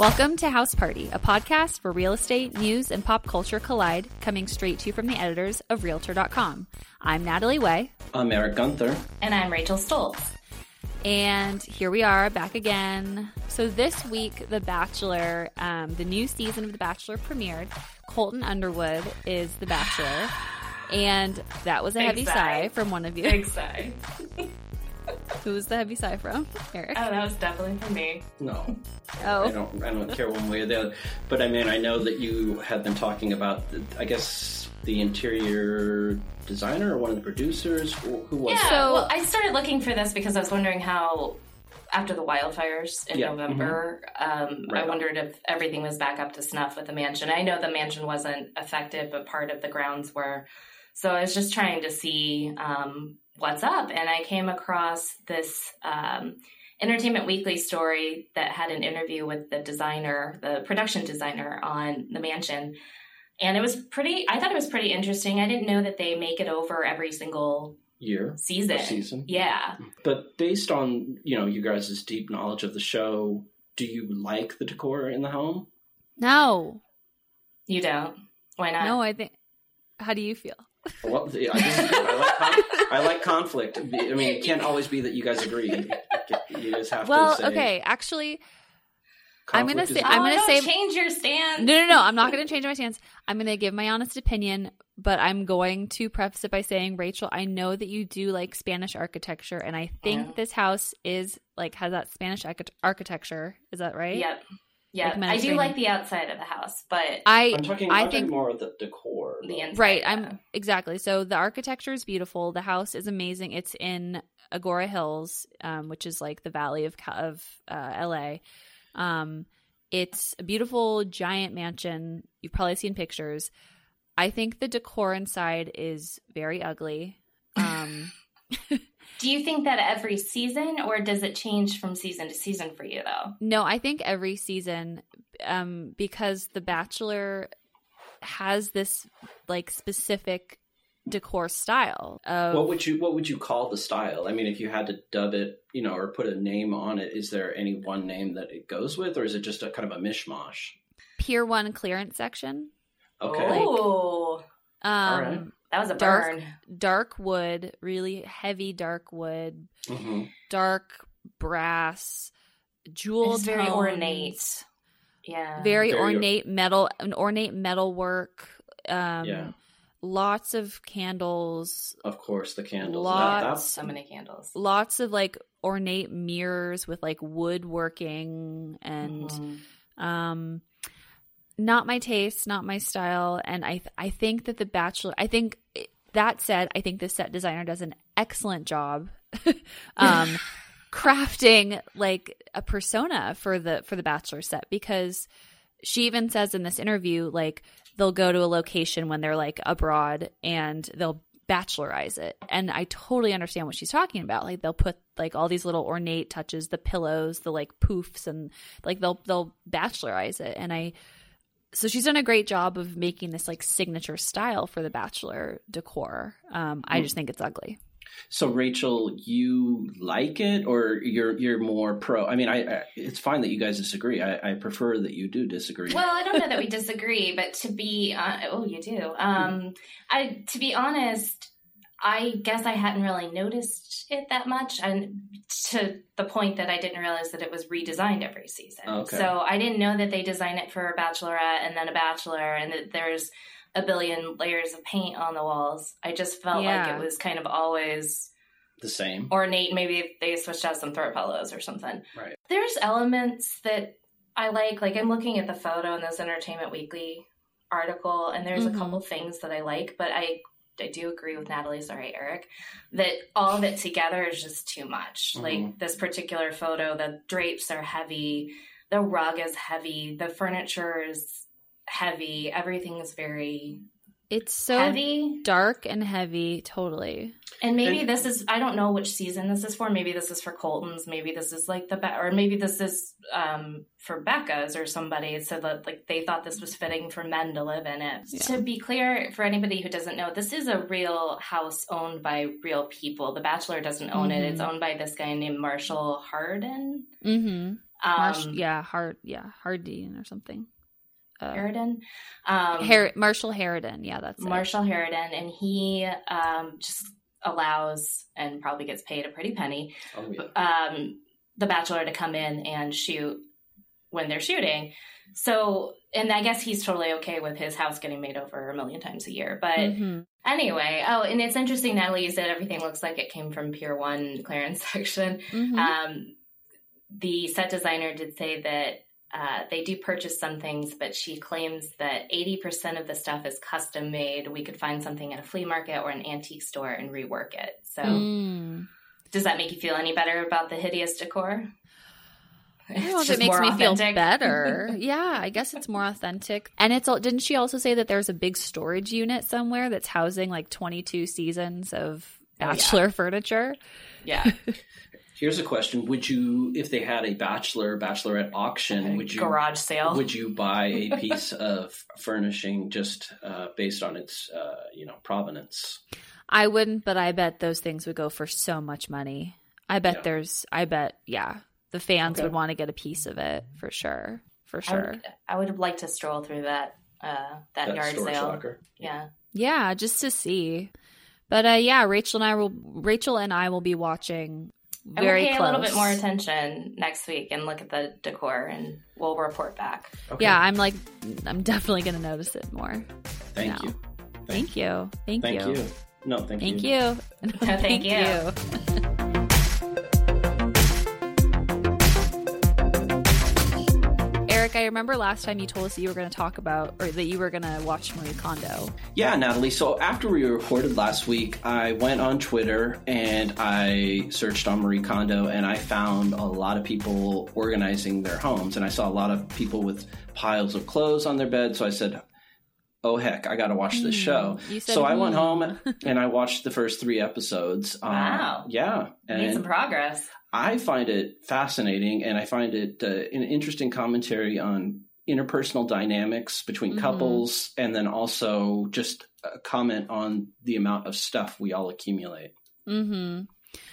Welcome to House Party, a podcast where real estate, news, and pop culture collide, coming straight to you from the editors of Realtor.com. I'm Natalie Way. I'm Eric Gunther. And I'm Rachel Stults. And here we are back again. So this week, The Bachelor, um, the new season of The Bachelor premiered. Colton Underwood is The Bachelor. And that was a Big heavy sigh. sigh from one of you. Big sigh. Who was the heavy sigh from? Eric. Oh, that was definitely for me. No, Oh. I don't. I don't care one way or the other. But I mean, I know that you have been talking about. The, I guess the interior designer or one of the producers. Who who was? Yeah. it? So- well, I started looking for this because I was wondering how, after the wildfires in Yeah, mm-hmm. November, um, I Right. wondered if everything was back up to snuff with the mansion. I know the mansion wasn't affected, but part of the grounds were. So I was just trying to see um, what's up, and I came across this. Um, Entertainment Weekly story that had an interview with the designer, the production designer on the mansion. And it was pretty, I thought it was pretty interesting. I didn't know that they make it over every single year season. season. Yeah. But based on you know you guys' deep knowledge of the show, do you like the decor in the home? No. You don't. Why not? No, I think. How do you feel? Well, I, just, I, like con- I like conflict. I mean, it can't always be that you guys agree. You just have Well, to say. okay. Actually, I'm gonna say- Oh, I'm gonna oh, don't say- change your stance. No, no, no. I'm not going to change my stance. I'm going to give my honest opinion, but I'm going to preface it by saying, Rachel, I know that you do like Spanish architecture, and I think Yeah. this house is like has that Spanish architecture. Is that right? Yep. Yep. Like I do like the outside of the house, but I I'm talking. I I'm think more of the decor. the inside. right. yeah. I'm exactly. So the architecture is beautiful. The house is amazing. It's in Agoura Hills, um, which is like the valley of of uh, LA. Um, it's a beautiful giant mansion. You've probably seen pictures. I think the decor inside is very ugly. Um, Do you think that every season, or does it change from season to season for you, though? no, I think every season, um, because The Bachelor has this like specific decor style. Of, What would you What would you call the style? I mean, if you had to dub it, you know, or put a name on it, is there any one name that it goes with, or is it just a kind of a mishmash? Pier One clearance section? Okay, Like- Oh, Um, right. That was a Dark- burn. dark wood, really heavy dark wood, hmm dark brass, jeweled, It's very tones, ornate. Yeah. very, Very- ornate metal, an ornate metal work. Um, Yeah. lots of candles, of course the candles. Lots. That, that's so many candles. lots of like ornate mirrors with like woodworking and Mhm. um not my taste not my style and i i think that the bachelor i think that said i think the set designer does an excellent job um crafting like a persona for the for the bachelor set because she even says in this interview like they'll go to a location when they're like abroad and they'll bachelorize it. And i totally understand what she's talking about. Like they'll put like all these little ornate touches the pillows the like poofs and like they'll they'll bachelorize it. And i so she's done a great job of making this like signature style for the bachelor decor um i just think it's ugly so. Rachel, you like it, or you're you're more pro? I mean, I, I it's fine that you guys disagree. I, I prefer that you do disagree. Well, I don't know that we disagree, but to be uh, oh, you do. Um, I to be honest, I guess I hadn't really noticed it that much, and to the point that I didn't realize that it was redesigned every season. Okay. So I didn't know that they design it for a bachelorette and then a bachelor, and that there's a billion layers of paint on the walls. I just felt Yeah. like it was kind of always the same. ornate. Maybe they switched out some throw pillows or something. Right. There's elements that I like. Like I'm looking at the photo in this Entertainment Weekly article, and there's Mhm. a couple things that I like, but I I do agree with Natalie. Sorry, Eric, that all of it together is just too much. Mhm. Like this particular photo, the drapes are heavy, the rug is heavy, the furniture is heavy. Everything is very it's so heavy. dark and heavy totally And maybe And- this is I don't know which season this is for. Maybe this is for Colton's. Maybe this is like the Be- or maybe this is um, for Becca's or somebody. So that like they thought this was fitting for men to live in it. Yeah. To be clear, for anybody who doesn't know, this is a real house owned by real people. The Bachelor doesn't own it. Mhm. It's owned by this guy named Marshall Harden. mm-hmm Marsh, Um, yeah, Hard, yeah, Hardin or something. Uh, Haraden. Um, Har- Marshall Haraden, yeah, that's it. Marshall Haraden, and he um, just allows and probably gets paid a pretty penny Oh, yeah. um, the bachelor to come in and shoot when they're shooting. So, and I guess he's totally okay with his house getting made over a million times a year. But Mhm. anyway, oh, and it's interesting, Natalie, you said everything looks like it came from Pier 1 clearance section. Mhm. Um, the set designer did say that uh, they do purchase some things, but she claims that 80% of the stuff is custom made. We could find something at a flea market or an antique store and rework it. So, Mm. does that make you feel any better about the hideous decor? I don't know It's if it makes me feel better. yeah, I guess it's more authentic. And it's all, didn't she also say that there's a big storage unit somewhere that's housing like 22 seasons of Oh, yeah. bachelor furniture? yeah, Here's a question: Would you, if they had a bachelor bachelorette auction, would you garage sale. would you buy a piece of furnishing just uh, based on its uh, you know provenance? I wouldn't, but I bet those things would go for so much money. I bet Yeah. there's, I bet, yeah, the fans Okay. would want to get a piece of it for sure. For I sure. would, I would like to stroll through that uh, that, That yard sale. locker. Yeah, Yeah, just to see. But uh, yeah, Rachel and I will. Rachel and I will be watching and very we'll pay close. a little bit more attention next week and look at the decor, and we'll report back. Okay. Yeah, I'm like, I'm definitely going to notice it more. Thank no. you. Thank you. Thank, you. Thank you. you. No, thank, you. Thank you. you. Thank you. Eric, I remember last time you told us that you were going to talk about, or that you were going to watch Marie Kondo. Yeah, Natalie. So after we recorded last week, I went on Twitter and I searched on Marie Kondo and I found a lot of people organizing their homes. And I saw a lot of people with piles of clothes on their bed. So I said, oh, heck, I got to watch this show. Hmm. You said, So I went hmm. home and I watched the first three episodes. Um, Wow. yeah. Made some progress. I find it fascinating and I find it uh, an interesting commentary on interpersonal dynamics between Mhm. couples and then also just a comment on the amount of stuff we all accumulate. Mm-hmm.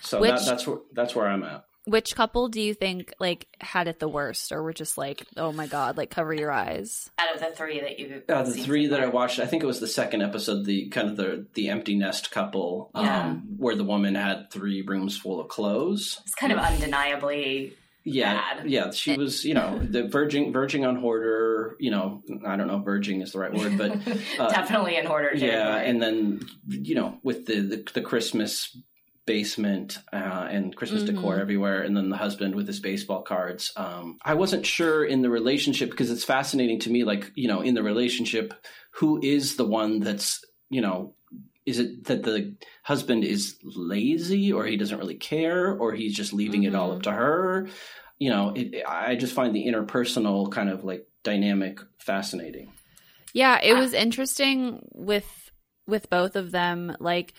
So Which- that, that's where that's where I'm at. Which couple do you think like had it the worst, or were just like, oh my god, like cover your eyes? Out of the three that you've Uh, the seen three that I watched, I think it was the second episode, the kind of the the empty nest couple, Yeah. um, where the woman had three rooms full of clothes. it's kind of undeniably Yeah, bad. yeah, she was, you know, the verging verging on hoarder. You know, I don't know, if verging is the right word, but uh, definitely in hoarder. yeah, and then you know, with the the, the Christmas basement uh, and Christmas decor Mhm. everywhere, and then the husband with his baseball cards. Um, I wasn't sure in the relationship because it's fascinating to me, like you know, in the relationship, who is the one that's you know. Is it that the husband is lazy or he doesn't really care or he's just leaving it all up to her? You know, it, I just find the interpersonal kind of like dynamic fascinating. Yeah, it was interesting with with both of them. Like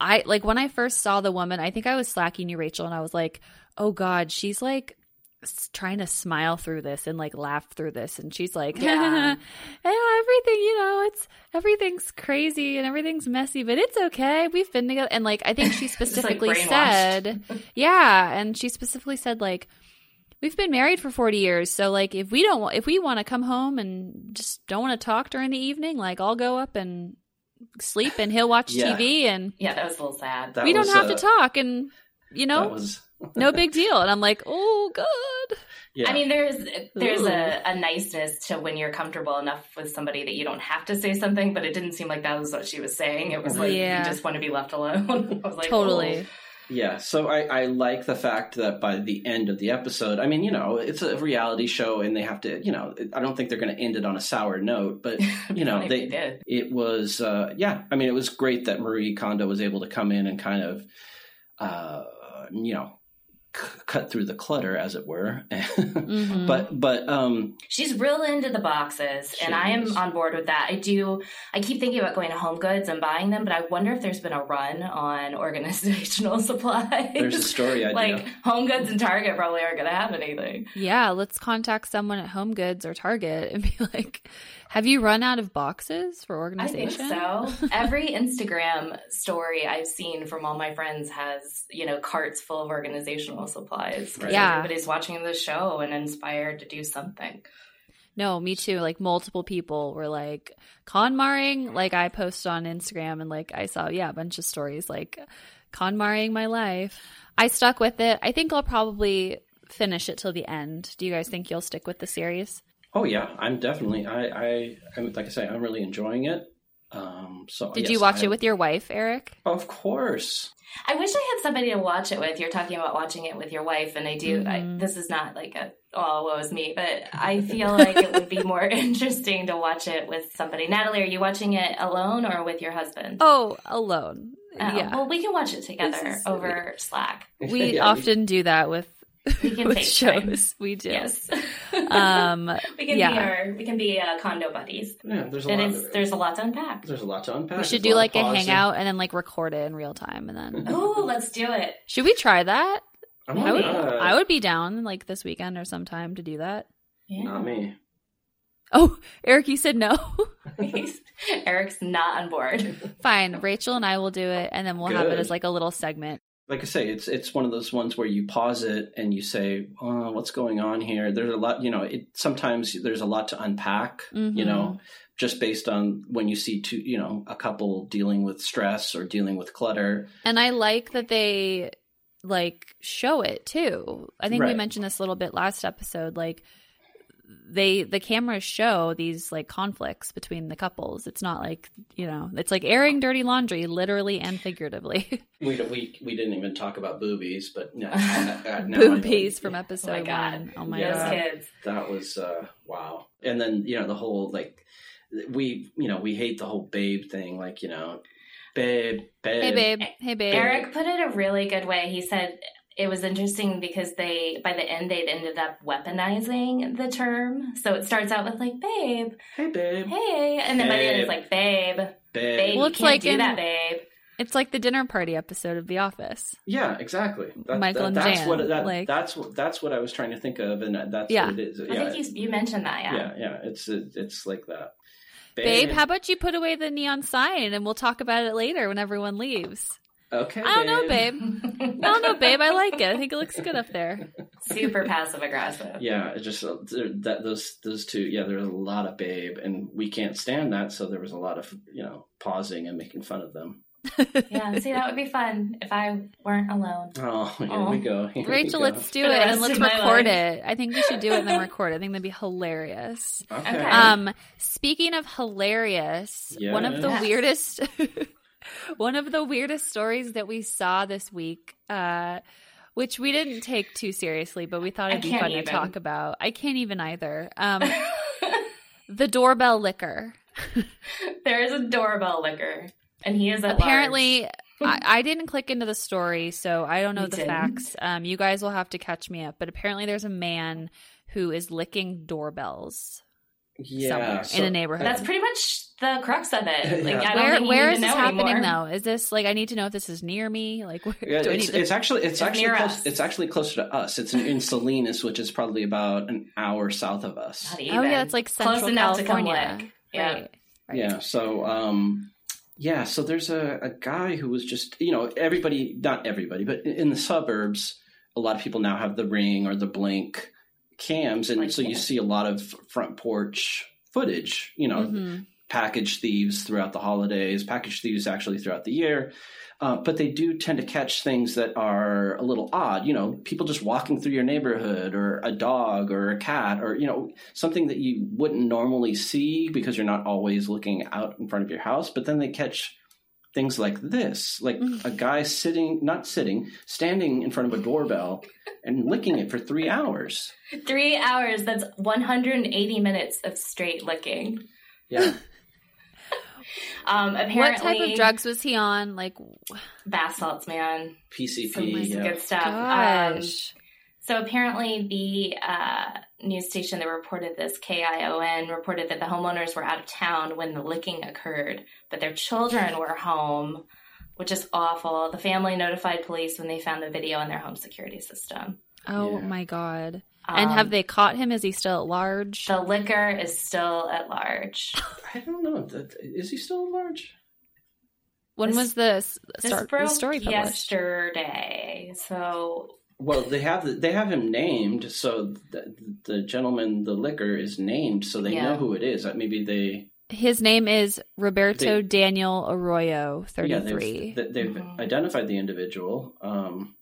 I like when I first saw the woman, I think I was slacking you, Rachel, and I was like, "Oh God, she's like trying to smile through this and like laugh through this," and she's like, Yeah. "Yeah, everything, you know, it's everything's crazy and everything's messy, but it's okay. We've been together." And like, I think she like, specifically brainwashed. said, "Yeah," and she specifically said like. We've been married for 40 years, so like if we don't if we want to come home and just don't want to talk during the evening, like I'll go up and sleep and he'll watch Yeah. TV and yeah, that was a little sad. That we don't have uh, to talk and you That know, was no big deal. And I'm like, "Oh, good." yeah. I mean, there's there's a, a niceness to when you're comfortable enough with somebody that you don't have to say something, but it didn't seem like that was what she was saying. It was like Yeah. you just want to be left alone. I was like, totally. "Oh." Yeah, so I, I like the fact that by the end of the episode, I mean, you know, it's a reality show and they have to, you know, I don't think they're going to end it on a sour note, but, you know, they, did. it was, uh, yeah, I mean, it was great that Marie Kondo was able to come in and kind of, uh, you know, c- cut through the clutter, as it were. Mhm. But, but, um, She's real into the boxes, She and I am is. on board with that. I do. I keep thinking about going to Home Goods and buying them, but I wonder if there's been a run on organizational supplies. there's a story idea. like Home Goods and Target probably aren't going to have anything. Yeah, let's contact someone at Home Goods or Target and be like, Have you run out of boxes for organization? I think so. Every Instagram story I've seen from all my friends has, you know, carts full of organizational supplies. Right. Yeah. Everybody's watching the show and inspired to do something. No, me too. Like multiple people were like conmaring. Like I posted on Instagram and like I saw yeah a bunch of stories like conmaring my life. I stuck with it. I think I'll probably finish it till the end. Do you guys think you'll stick with the series? Oh yeah, I'm definitely. I, I, I'm like I say, I'm really enjoying it. Um, so Did yes, you watch I- it with your wife, Eric? Of course. I wish I had somebody to watch it with. You're talking about watching it with your wife, and I do. I, Mhm. this is not like a oh, woe is me, but I feel like it would be more interesting to watch it with somebody. Natalie, are you watching it alone or with your husband? Oh, alone. Oh, yeah. Well, we can watch it together This is- over Slack. we Yeah, often do that with We can with FaceTime. shows. We do. Yes. Um we can yeah. be our we can be uh, Kondo buddies. Yeah, there's a And lot. it's there's a lot to unpack. there's a lot to unpack. we should There's do lot like a hangout and then like record it in real time and then Oh, let's do it. should we try that? Oh, I would yeah. I would be down like this weekend or sometime to do that. Yeah. Not me. Oh, Eric, you said no. Eric's not on board. Fine, Rachel and I will do it, and then we'll have it as like a little segment. Like I say, it's it's one of those ones where you pause it and you say, oh, "What's going on here?" There's a lot, you know. It sometimes there's a lot to unpack, you Mhm. know, just based on when you see two, you know, a couple dealing with stress or dealing with clutter. And I like that they like show it too. I think we mentioned this a little bit last episode. Like they the cameras show these like conflicts between the couples. It's not like you know, it's like airing dirty laundry, literally and figuratively. We we we didn't even talk about boobies, but no, now Boobies from episode Oh my God. one. Oh my Yeah. God. kids. that was uh wow and then you know the whole like we you know we hate the whole babe thing like you know babe babe Hey babe. Hey babe. Eric put it a really good way. He said it was interesting because they, by the end, they'd ended up weaponizing the term. So it starts out with like, babe, hey babe hey. And then by the end, it's like, babe, babe babe, Well, you it's can't like do in- that, babe. It's like the dinner party episode of The Office. yeah exactly That- Michael that- and that's Jan, what that, like- that's what that's what i was trying to think of and that's Yeah. what it is I yeah think you, you mentioned that, yeah. yeah yeah it's it's like that Babe, how about you put away the neon sign and we'll talk about it later when everyone leaves? Okay I don't know, babe. I don't know, babe. I like it. I think it looks good up there. Super passive aggressive. yeah it just uh, that those those two yeah there's a lot of babe and we can't stand that so there was a lot of you know pausing and making fun of them Yeah, see, that would be fun if I weren't alone. oh here Aw. we go Here we Rachel, go. let's do it and let's record it. I think we should do it and then record it. I think that'd be hilarious. okay, Okay. Um, speaking of hilarious, one of the Yes. weirdest, one of the weirdest stories that we saw this week, uh, which we didn't take too seriously, but we thought it'd be fun even. to talk about. I can't even either. Um, the doorbell licker. there is a doorbell licker, and he is Apparently, I, I didn't click into the story, so I don't know You the didn't? facts. Um, you guys will have to catch me up. But apparently, there's a man who is licking doorbells yeah, somewhere so- in a neighborhood. That's pretty much the crux of it. Like, Yeah. I don't where think you where need is to this happening anymore. though? Is this like I need to know if this is near me? Like where Yeah, do I it's, need to? it's actually it's, It's actually close, it's actually closer to us. It's in, in Salinas, which is probably about an hour south of us. Not oh yeah, it's like central close enough to come California. Yeah. Right. right. Yeah. So, um, yeah. So there's a, a guy who was just, you know, everybody, not everybody, but in in the suburbs, a lot of people now have the ring or the blink cams, and so you see a lot of front porch footage. You know, Mhm. package thieves throughout the holidays, package thieves actually throughout the year. Uh, but they do tend to catch things that are a little odd. You know, people just walking through your neighborhood, or a dog, or a cat, or you know, something that you wouldn't normally see because you're not always looking out in front of your house. But then they catch things like this, like Mm. a guy sitting, not sitting, standing in front of a doorbell and licking it for three hours. Three hours. That's 180 minutes of straight licking. Yeah, Um, What type of drugs was he on? Like, bath salts, man. PCP. Some yeah. good stuff. Um, gosh. So apparently, the uh, news station that reported this, KION, reported that the homeowners were out of town when the licking occurred, but their children were home, which is awful. The family notified police when they found the video in their home security system. oh Yeah. my god. and Um, have they caught him? Is he still at large? The licker is still at large. I don't know. Is he still at large? when this- was the, s- This start, broke the story published? yesterday. So Well, they have they have him named, so the, the gentleman, the licker, is named, so they Yeah. know who it is. Uh, Maybe they His name is Roberto They- Daniel Arroyo, yeah 33. they've, they- they've Mhm. identified the individual. Um,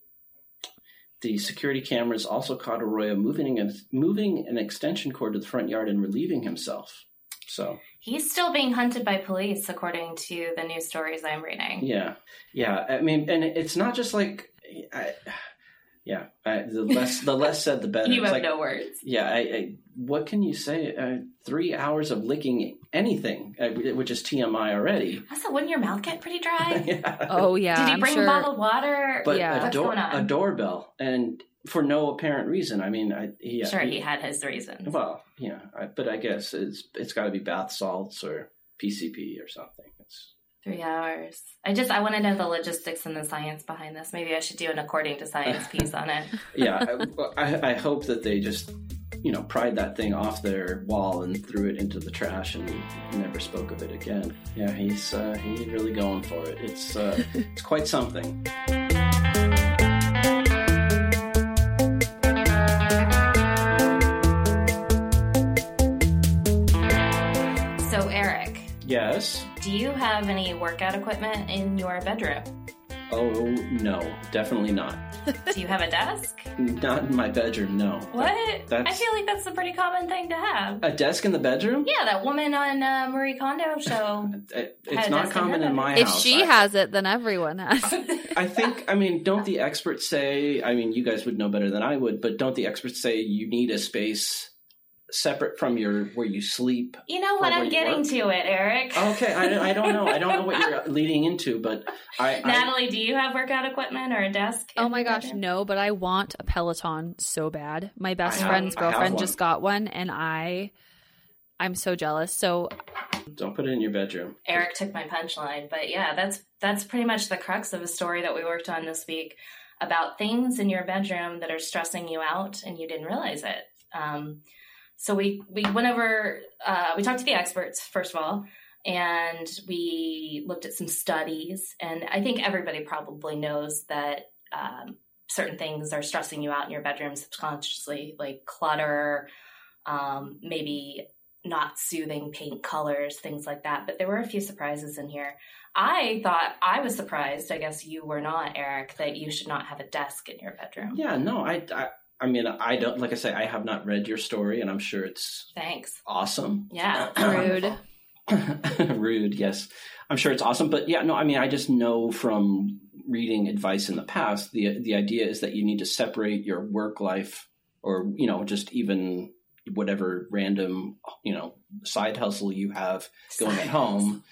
the security cameras also caught Arroyo moving an, moving an extension cord to the front yard and relieving himself. So he's still being hunted by police, according to the news stories I'm reading. yeah, yeah. I mean, and it's not just like, I, yeah. I, the less the less said, the better. You It's have like, no words. Yeah, I, I, what can you say? Uh, three hours of licking anything, uh, which is TMI already. Also, wouldn't your mouth get pretty dry? yeah. oh yeah, Did he I'm bring sure. bottled water? but yeah. a, What's door, going on? a doorbell, and for no apparent reason. I mean, I, he, sure, he had his reasons. Well, yeah, I, but I guess it's it's got to be bath salts or PCP or something. It's Three hours. I just I want to know the logistics and the science behind this. Maybe I should do an according to science piece on it. yeah. I, I, hope that they just you know pried that thing off their wall and threw it into the trash and never spoke of it again. Yeah, he's uh, he's really going for it. It's uh, it's quite something. Yes. do you have any workout equipment in your bedroom? Oh no, definitely not. Do you have a desk? Not in my bedroom. No. What? I that's- feel like that's a pretty common thing to have. A desk in the bedroom? Yeah, that woman on uh, Marie Kondo show. It- it's not desk in common in my if house. If she I- has it, then everyone has. I think, I mean, don't the experts say, I mean, you guys would know better than I would, but don't the experts say you need a space separate from your, where you sleep? You know what? I'm getting work? to it, Eric. Okay, I, don't- I don't know. I don't know what you're leading into, but I, I Natalie, do you have workout equipment or a desk? oh my gosh, bedroom? no, but I want a Peloton so bad. My best have- friend's girlfriend just got one and I I'm so jealous. So don't put it in your bedroom. Eric took my punchline, but yeah, that's that's pretty much the crux of a story that we worked on this week about things in your bedroom that are stressing you out and you didn't realize it. Um, so we we went over, uh, we talked to the experts first of all, and we looked at some studies, and I think everybody probably knows that. Um, certain things are stressing you out in your bedroom subconsciously, like clutter, um, maybe not soothing paint colors, things like that. But there were a few surprises in here. I thought I was surprised. I guess you were not, Eric, that you should not have a desk in your bedroom. Yeah, no, I, I, I mean, I don't, like I say, I have not read your story and I'm sure it's Thanks. awesome. Yeah. rude. Rude, yes. I'm sure it's awesome, but yeah, no, I mean, I just know from reading advice in the past, the the idea is that you need to separate your work life, or you know, just even whatever random you know side hustle you have going at home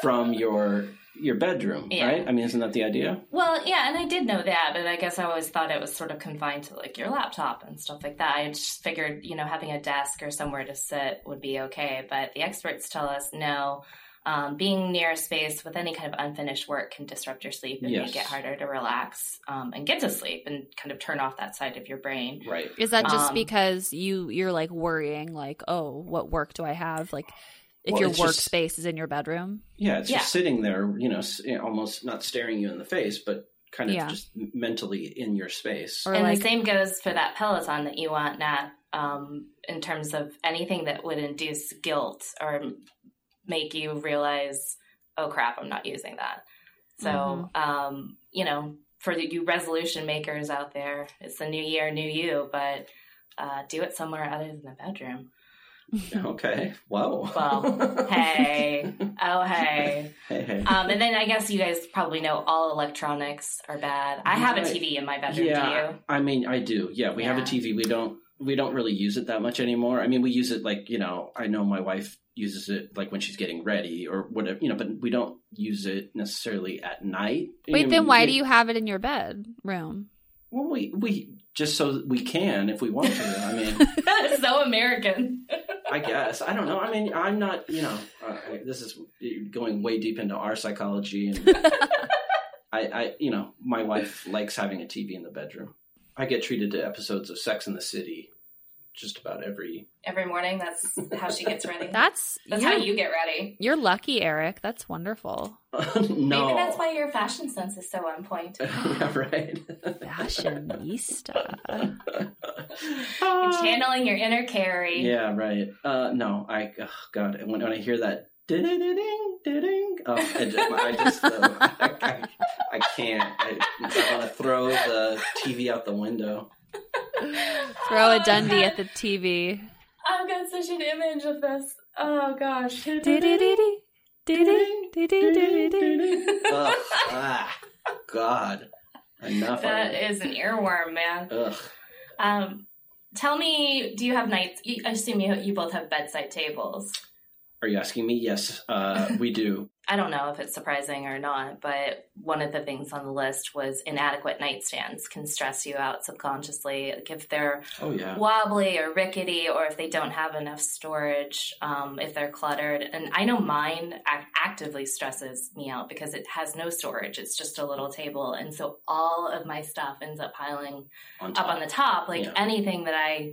from your your bedroom, Yeah. right? I mean, isn't that the idea? Well, yeah, and I did know that, but I guess I always thought it was sort of confined to like your laptop and stuff like that. I just figured, you know, having a desk or somewhere to sit would be okay. But the experts tell us no. Um, being near a space with any kind of unfinished work can disrupt your sleep and Yes. make it harder to relax um, and get to sleep and kind of turn off that side of your brain. Right. Is that just Um, because you you're like worrying like, "Oh, what work do I have?" Like if Well, your it's just- workspace is in your bedroom? Yeah, it's Yeah. just sitting there, you know, s- you know, almost not staring you in the face, but kind of Yeah. just mentally in your space. Or and like the same goes for that Peloton that you want, Nat, um, in terms of anything that would induce guilt or make you realize, oh crap, I'm not using that. So, Mhm. um, you know, for the, you resolution makers out there, it's the new year, new you, but uh, do it somewhere other than the bedroom. Okay. Whoa. Well, hey, oh hey. hey, hey. Um, and then I guess you guys probably know all electronics are bad. I have a TV in my bedroom. yeah, Do you? I mean, I do. Yeah, we have a TV. We don't. We don't really use it that much anymore. I mean, we use it like you know. I know my wife uses it like when she's getting ready or whatever. You know, but we don't use it necessarily at night. I Wait, mean, then why we- do you have it in your bedroom? Well, we we just so we can if we want to. I mean. that is so American. I guess I don't know. I mean, I'm not. You know, uh, this is going way deep into our psychology, and I, I, you know, my wife likes having a TV in the bedroom. I get treated to episodes of Sex in the City just about every. Every morning, that's how she gets ready. That's that's how you get ready. You're lucky, Eric. That's wonderful. no, Maybe that's why your fashion sense is so on point. yeah, right. Fashionista. You're channeling your inner Carrie. Yeah, right. Uh, no, I oh God, when, when I hear that ding ding ding, oh, I just, I, just uh, I, I, I, can't. I, I want to throw the TV out the window. Throw a Oh, Dundee God. at the TV. I've got such an image of this. Oh gosh. Ugh, ah, God, enough. That already. is an earworm, man. Ugh. Um, tell me, do you have nights? you- I assume you you both have bedside tables. Are you asking me? Yes, uh, we do. I don't know if it's surprising or not, but one of the things on the list was inadequate nightstands can stress you out subconsciously. Like if they're Oh yeah. wobbly or rickety, or if they don't have enough storage, um, if they're cluttered. And I know mine ac- actively stresses me out because it has no storage. It's just a little table. And so all of my stuff ends up piling On up on the top. Like Yeah. anything that I,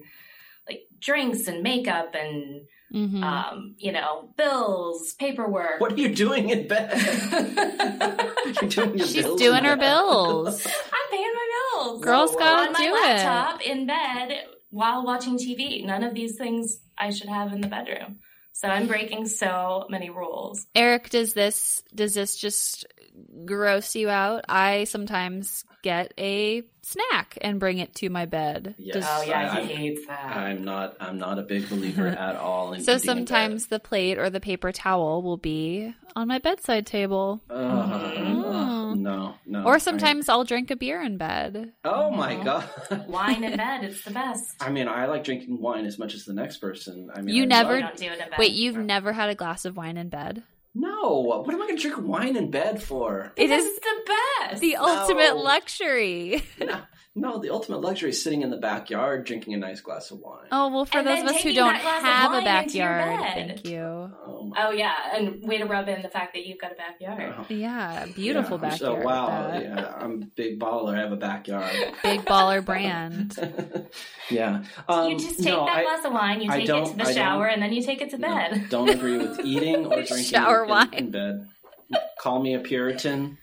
like drinks and makeup and, Mhm. um, you know, bills, paperwork. What are you doing in bed? You're doing your She's bills doing her bed. bills. I'm paying my bills. Girls Wow. gotta do it. on my laptop in bed while watching TV. None of these things I should have in the bedroom. So I'm breaking so many rules. Eric, does this does this just gross you out? I sometimes get a snack and bring it to my bed. Yes. Does- Oh yeah, I- he hates that. I'm not. I'm not a big believer at all. In so eating in sometimes the plate or the paper towel will be on my bedside table. Ugh, Mhm. ugh, no, no. Or sometimes I'll drink a beer in bed. oh my god. Wine in bed, it's the best. I mean, I like drinking wine as much as the next person. I mean, You I never- love- don't do it in bed. Wait, you've never had a glass of wine in bed? No. What am I going to drink wine in bed for? It Because is it's the best. the ultimate No. luxury. no, no, the ultimate luxury is sitting in the backyard drinking a nice glass of wine. Oh well, for And those of us who don't that glass of have a wine into your backyard, thank you. Oh, Oh yeah, and way to rub in the fact that you've got a backyard. God. Yeah, beautiful Yeah, backyard. So, wow, yeah, I'm a big baller. I have a backyard. Big baller brand. yeah. Um, you just take no, that I- glass of wine, you take it to the I shower, and then you take it to no, bed. don't agree with eating or drinking Shower in, wine. in bed. Call me a Puritan.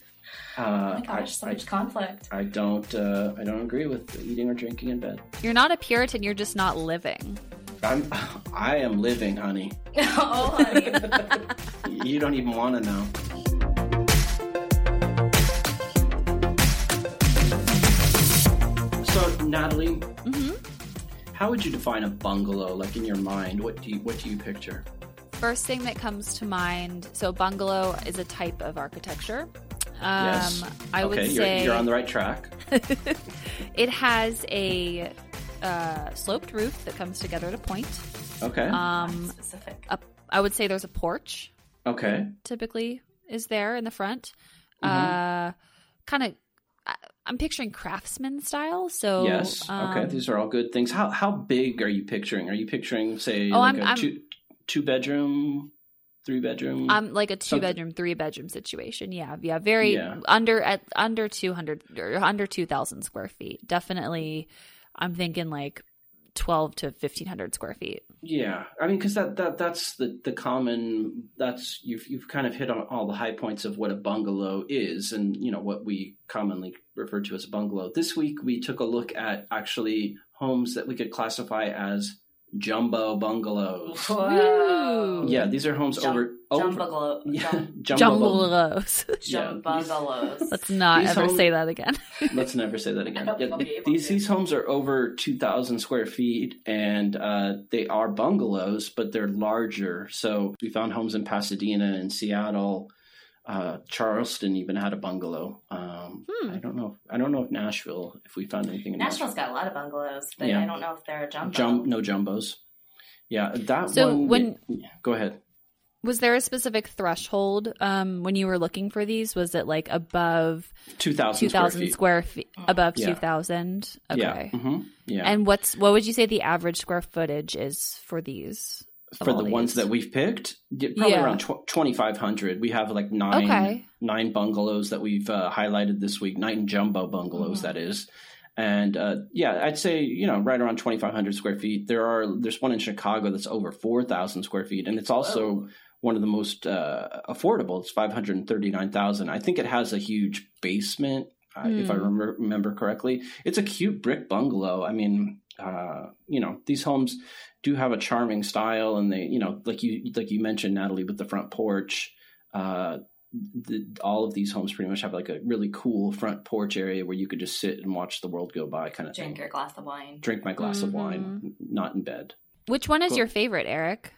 Uh, Oh my gosh, so I, much conflict. I, I don't. Uh, I don't agree with eating or drinking in bed. You're not a Puritan, you're just not living. I'm. I am living, honey. oh, honey. You don't even want to know. So, Natalie, hmm how would you define a bungalow? Like in your mind, what do you what do you picture? First thing that comes to mind so, bungalow is a type of architecture. Um, Yes. I okay, would you're, say you're on the right track. it has a uh, sloped roof that comes together at a point. Okay. Um, Specific. a, I would say there's a porch okay. typically is there in the front. Mhm. Uh, kind of, I'm picturing craftsman style. So yes. okay. um, These are all good things. How how big are you picturing? Are you picturing, say, Oh, like I'm- a I'm- two two bedroom, three bedroom? I'm mm. um, like a two Something- bedroom, three bedroom situation. Yeah, yeah, very Yeah. under at under two hundred or under two thousand square feet. Definitely, I'm thinking like twelve to fifteen hundred square feet. Yeah, I mean, because that, that that's the the common that's you've you've kind of hit on all the high points of what a bungalow is, and you know what we commonly refer to as a bungalow. This week we took a look at actually homes that we could classify as jumbo bungalows. Whoa. Yeah, these are homes Jum- over over Jumbaglo- yeah, jum- jumbo. bung- Jumbalos. Yeah, these- Jumbungalows. Let's not These ever homes- say that again. Let's never say that again. Yeah, think I'll be able these to. these homes are over two thousand square feet, and uh, they are bungalows, but they're larger. So we found homes in Pasadena and Seattle. Uh, Charleston even had a bungalow. Um, Hmm. I don't know. I don't know if Nashville. If we found anything in Nashville's got a lot of bungalows, but Yeah. I don't know if they're jumbo. Jum- no jumbos. Yeah, that So one. when- go ahead. Was there a specific threshold um, when you were looking for these? Was it like above Two two thousand square feet. Above Yeah. two thousand? Okay. Yeah. hmm yeah. And what's what would you say the average square footage is for these? For the ones that we've picked, probably Yeah. around tw- 2,500. We have like nine Okay. nine bungalows that we've uh, highlighted this week, nine jumbo bungalows, Mm-hmm. Mhm. that is. And uh, yeah, I'd say you know right around 2,500 square feet. There are there's one in Chicago that's over 4,000 square feet, and it's also Whoa. one of the most uh, affordable. It's 539,000. I think it has a huge basement, uh, if I Hmm. remember, remember correctly. It's a cute brick bungalow. I mean, uh, you know, these homes do have a charming style, and they, you know, like you like you mentioned, Natalie, with the front porch. Uh, the, all of these homes pretty much have like a really cool front porch area where you could just sit and watch the world go by, kind of Drink thing. your glass of wine. Drink my glass of Mhm. wine, not in bed. Which one is Cool. your favorite, Eric?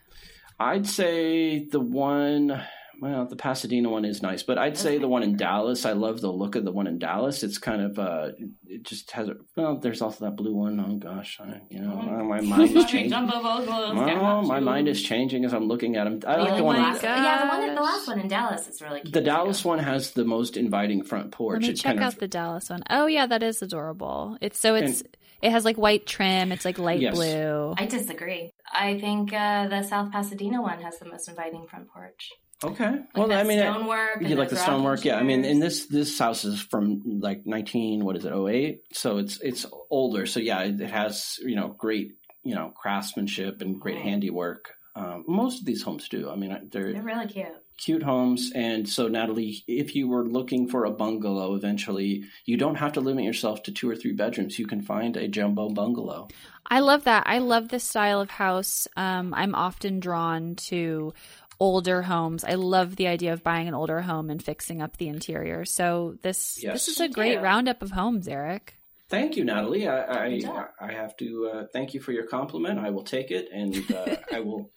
I'd say the one. Well, the Pasadena one is nice, but I'd say the one in Dallas. I love the look of the one in Dallas. It's kind of uh, it just has a. Well, there's also that blue one. Oh gosh, I, you know, Mhm. my mind is changing. Jumbo bungalows. Well, my mind is changing as I'm looking at them. I Oh like the one. my in- Yeah, the one in the last one in Dallas is really cute. The Dallas one has the most inviting front porch. Let me It check kind out of, the Dallas one. Oh yeah, that is adorable. It's so it's it has like white trim. It's like light Yes. blue. I disagree. I think uh, the South Pasadena one has the most inviting front porch. Okay. Like well, that I mean, stonework. and you like the rocking stonework, yeah. I mean, chairs. and this this house is from like nineteen, what is it, 08? So it's it's older. So yeah, it it has you know great you know craftsmanship and great handiwork. Um, most of these homes do. I mean, they're They're really cute. cute homes. And so, Natalie, if you were looking for a bungalow eventually, you don't have to limit yourself to two or three bedrooms. You can find a jumbo bungalow. I love that. I love this style of house. Um, I'm often drawn to older homes. I love the idea of buying an older home and fixing up the interior. So this Yes. this is a great too. roundup of homes, Eric. Thank you, Natalie. I I. I have to uh, thank you for your compliment. I will take it, and uh, I will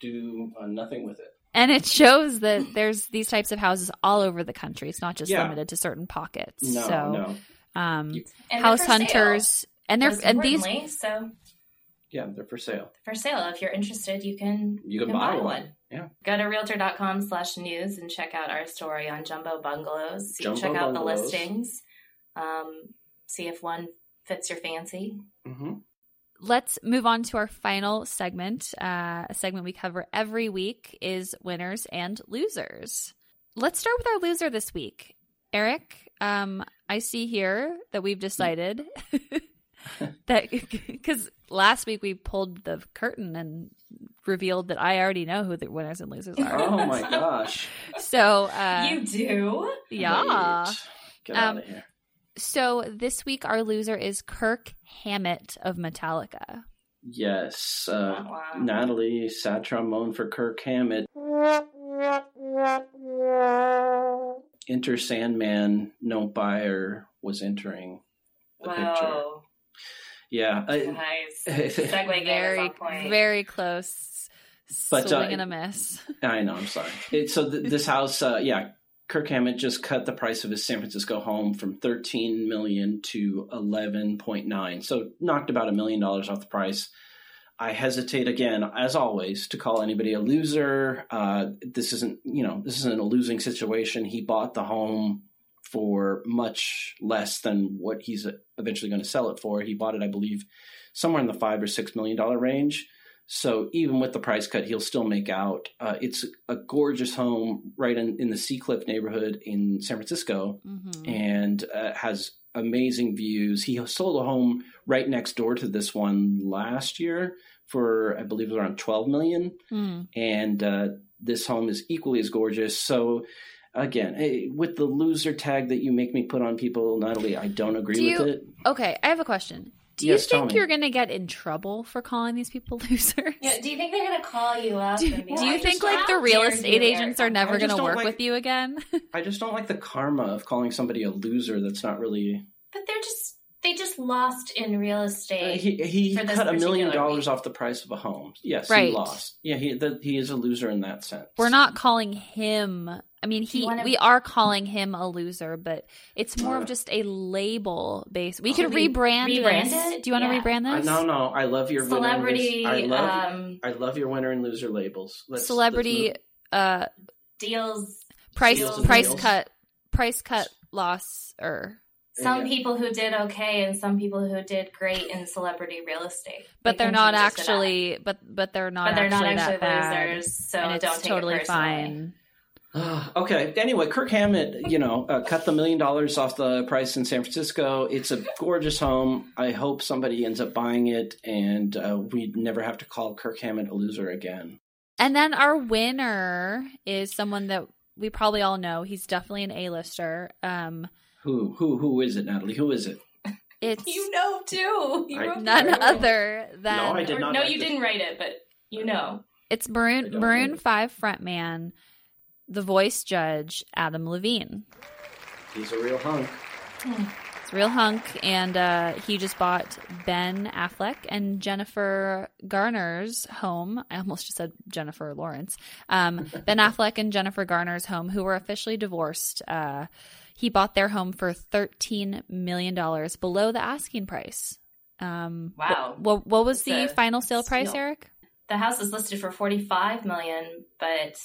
do uh, nothing with it. And it shows that there's these types of houses all over the country. It's not just Yeah. limited to certain pockets. No, so, no, um, And house they're sale, hunters, and they're most and these importantly. So yeah, they're for sale. for sale, if you're interested, you can You can buy one. Yeah. Go to realtor.com slash news and check out our story on jumbo bungalows. You can Jumbo check out the listings. Um, see if one fits your fancy. hmm let's move on to our final segment. Uh, a segment we cover every week is winners and losers. Let's start with our loser this week. Eric, um, I see here that we've decided that because last week we pulled the curtain and revealed that I already know who the winners and losers are. Oh my gosh! So, uh, you do? yeah. Wait. Get Um, out of here. So this week our loser is Kirk Hammett of Metallica. Yes, uh, Wow. Natalie, sad trombone for Kirk Hammett. Enter Sandman. No buyer was entering the picture. Whoa. Yeah, Nice. Segue very, very close. But, Swing uh, and a miss. I know. I'm sorry. It, so th- this house, uh, yeah, Kirk Hammett just cut the price of his San Francisco home from 13 million to 11.9. So knocked about a million dollars off the price. I hesitate again, as always, to call anybody a loser. Uh, this isn't, you know, this isn't a losing situation. He bought the home for much less than what he's eventually going to sell it for. He bought it, I believe, somewhere in the five or six million dollar range. So even with the price cut, he'll still make out. Uh, it's a gorgeous home right in, in the Seacliff neighborhood in San Francisco Mhm. and uh, has amazing views. He sold a home right next door to this one last year for, I believe, around 12 million. Mm. And uh, this home is equally as gorgeous. So again, with the loser tag that you make me put on people, Natalie, I don't agree Do with you- it. Okay, I have a question. Do Yes, you tell think you're going to get in trouble for calling these people losers? Yeah, do you think they're gonna call you up? Do, and do you I think like the real estate agents are never going to work like- with you again? I just don't like the karma of calling somebody a loser that's not really. But they're just they just lost in real Uh, estate. he he cut a million dollars week. off the price of a home. Yes, Right. he lost. Yeah, he that he is a loser in that sense. We're not calling him. I mean, he. wanna- We are calling him a loser, but it's more of Uh. just a label base. We could Re- rebrand, rebrand this. it? Do you want to Yeah. rebrand I, this? no, no. I love your winner and Celebrity loser- I love. um, I love your winner and loser labels. Let's, Celebrity let's uh, deals. price Deals price deals. cut price cut loss or Some Yeah. people who did okay and some people who did great in celebrity real estate. but they're not change this to that. actually but but they're not But they're not actually actually that losers, so and it's don't take totally it personally. fine. okay. Anyway, Kirk Hammett, you know, uh, cut the million dollars off the price in San Francisco. It's a gorgeous home. I hope somebody ends up buying it, and uh, we never have to call Kirk Hammett a loser again. And then our winner is someone that we probably all know. He's definitely an A-lister. Um, who who who is it, Natalie? Who is it? It's you know too. You I- none it. other than No, I did Or- not no, you this. didn't write it, but you know. it's I Maroon Maroon. Five frontman, the voice judge Adam Levine. He's a real hunk. It's a real hunk, and uh, he just bought Ben Affleck and Jennifer Garner's home. I almost just said Jennifer Lawrence. Um, ben Affleck and Jennifer Garner's home, who were officially divorced. Uh, he bought their home for thirteen million dollars below the asking price. Um, Wow. What, what, what was It's the final sale price, steal. Eric? The house is listed for 45 million, but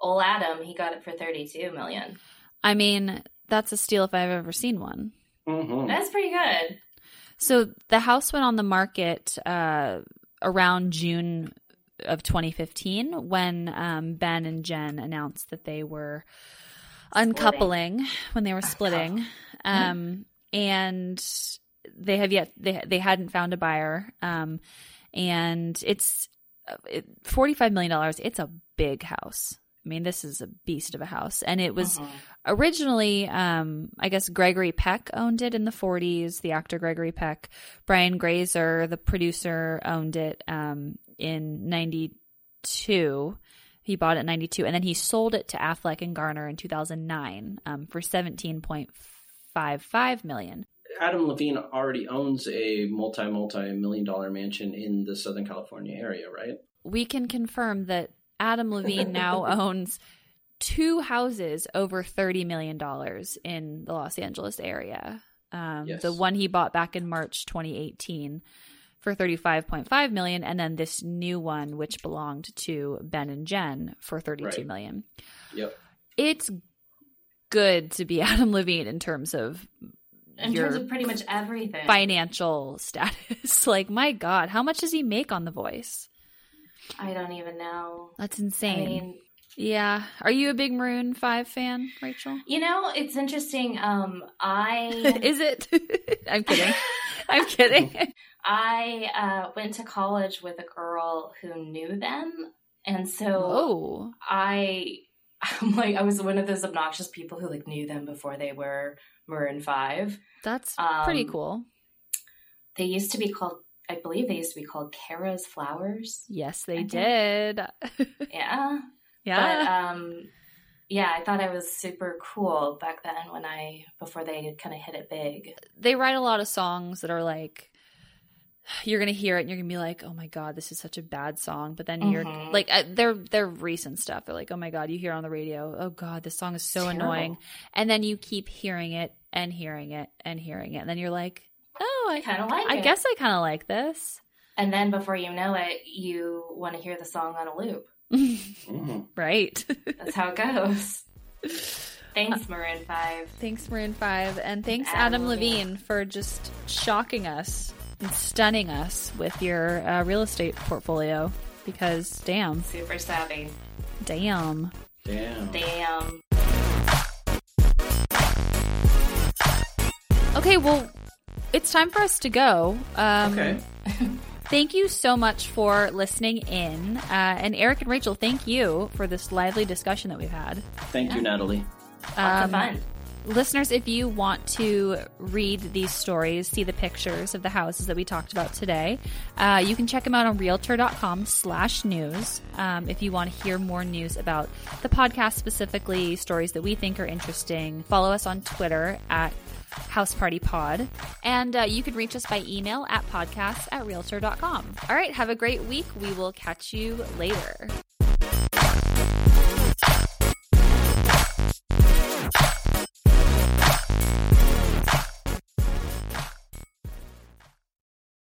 old Adam, he got it for 32 million. I mean, that's a steal if I've ever seen one. hmm That's pretty good. So the house went on the market uh, around June of 2015 when um, Ben and Jen announced that they were uncoupling when they were splitting, um, and they have yet they they hadn't found a buyer, um, and it's uh, it, 45 million dollars. It's a big house. I mean, this is a beast of a house, and it was Mhm. originally um i guess gregory peck owned it in the 40s the actor gregory peck brian grazer the producer owned it um in 92 he bought it in 92 and then he sold it to affleck and garner in 2009 um, for 17.55 million Adam Levine already owns a multi multi million dollar mansion in the Southern California area, right? we can confirm that adam levine now owns two houses over $30 million in the los angeles area um, Yes. the one he bought back in march 2018 for 35.5 million and then this new one which belonged to ben and jen for thirty-two Right. million. Yep. it's good to be adam levine in terms of In your terms of pretty much everything. financial status like my god how much does he make on the voice I don't even know. that's I insane mean, Yeah. Are you a big Maroon 5 fan, Rachel? you know, it's interesting. Um, I Is it? I'm kidding. I'm kidding. I uh, went to college with a girl who knew them, and so oh. I, I'm like, I was one of those obnoxious people who like knew them before they were Maroon Five. That's Um, pretty cool. They used to be called, I believe, they used to be called Kara's Flowers. Yes, they did. Yeah, yeah. But um, yeah, I thought I was super cool back then when I before they kind of hit it big. they write a lot of songs that are like you're gonna hear it and you're gonna be like, "Oh my god, this is such a bad song." But then you're Mhm. like, uh, they're they're recent stuff. They're like, "Oh my god, you hear on the radio. Oh god, this song is so Terrible. annoying." And then you keep hearing it and hearing it and hearing it, and then you're like, "Oh, I I kind of like I it. guess I kind of like this." And then before you know it, you want to hear the song on a loop. hmm right. That's how it goes. Thanks, Maroon Five. thanks, Maroon Five, and thanks, Adam Adam Levine. Levine, for just shocking us and stunning us with your uh, real estate portfolio. Because damn, Super savvy. damn. Damn. Damn. Okay, well, it's time for us to go. Um, Okay. Thank you so much for listening in. Uh, and Eric and Rachel, thank you for this lively discussion that we've had. Thank you, Natalie. Lots Um, fun. Listeners, if you want to read these stories, see the pictures of the houses that we talked about today, uh, you can check them out on realtor.com slash news. Um, if you want to hear more news about the podcast specifically, stories that we think are interesting, follow us on Twitter at House Party Pod. And uh, you can reach us by email at podcasts at realtor.com. All right, have a great week. We will catch you later.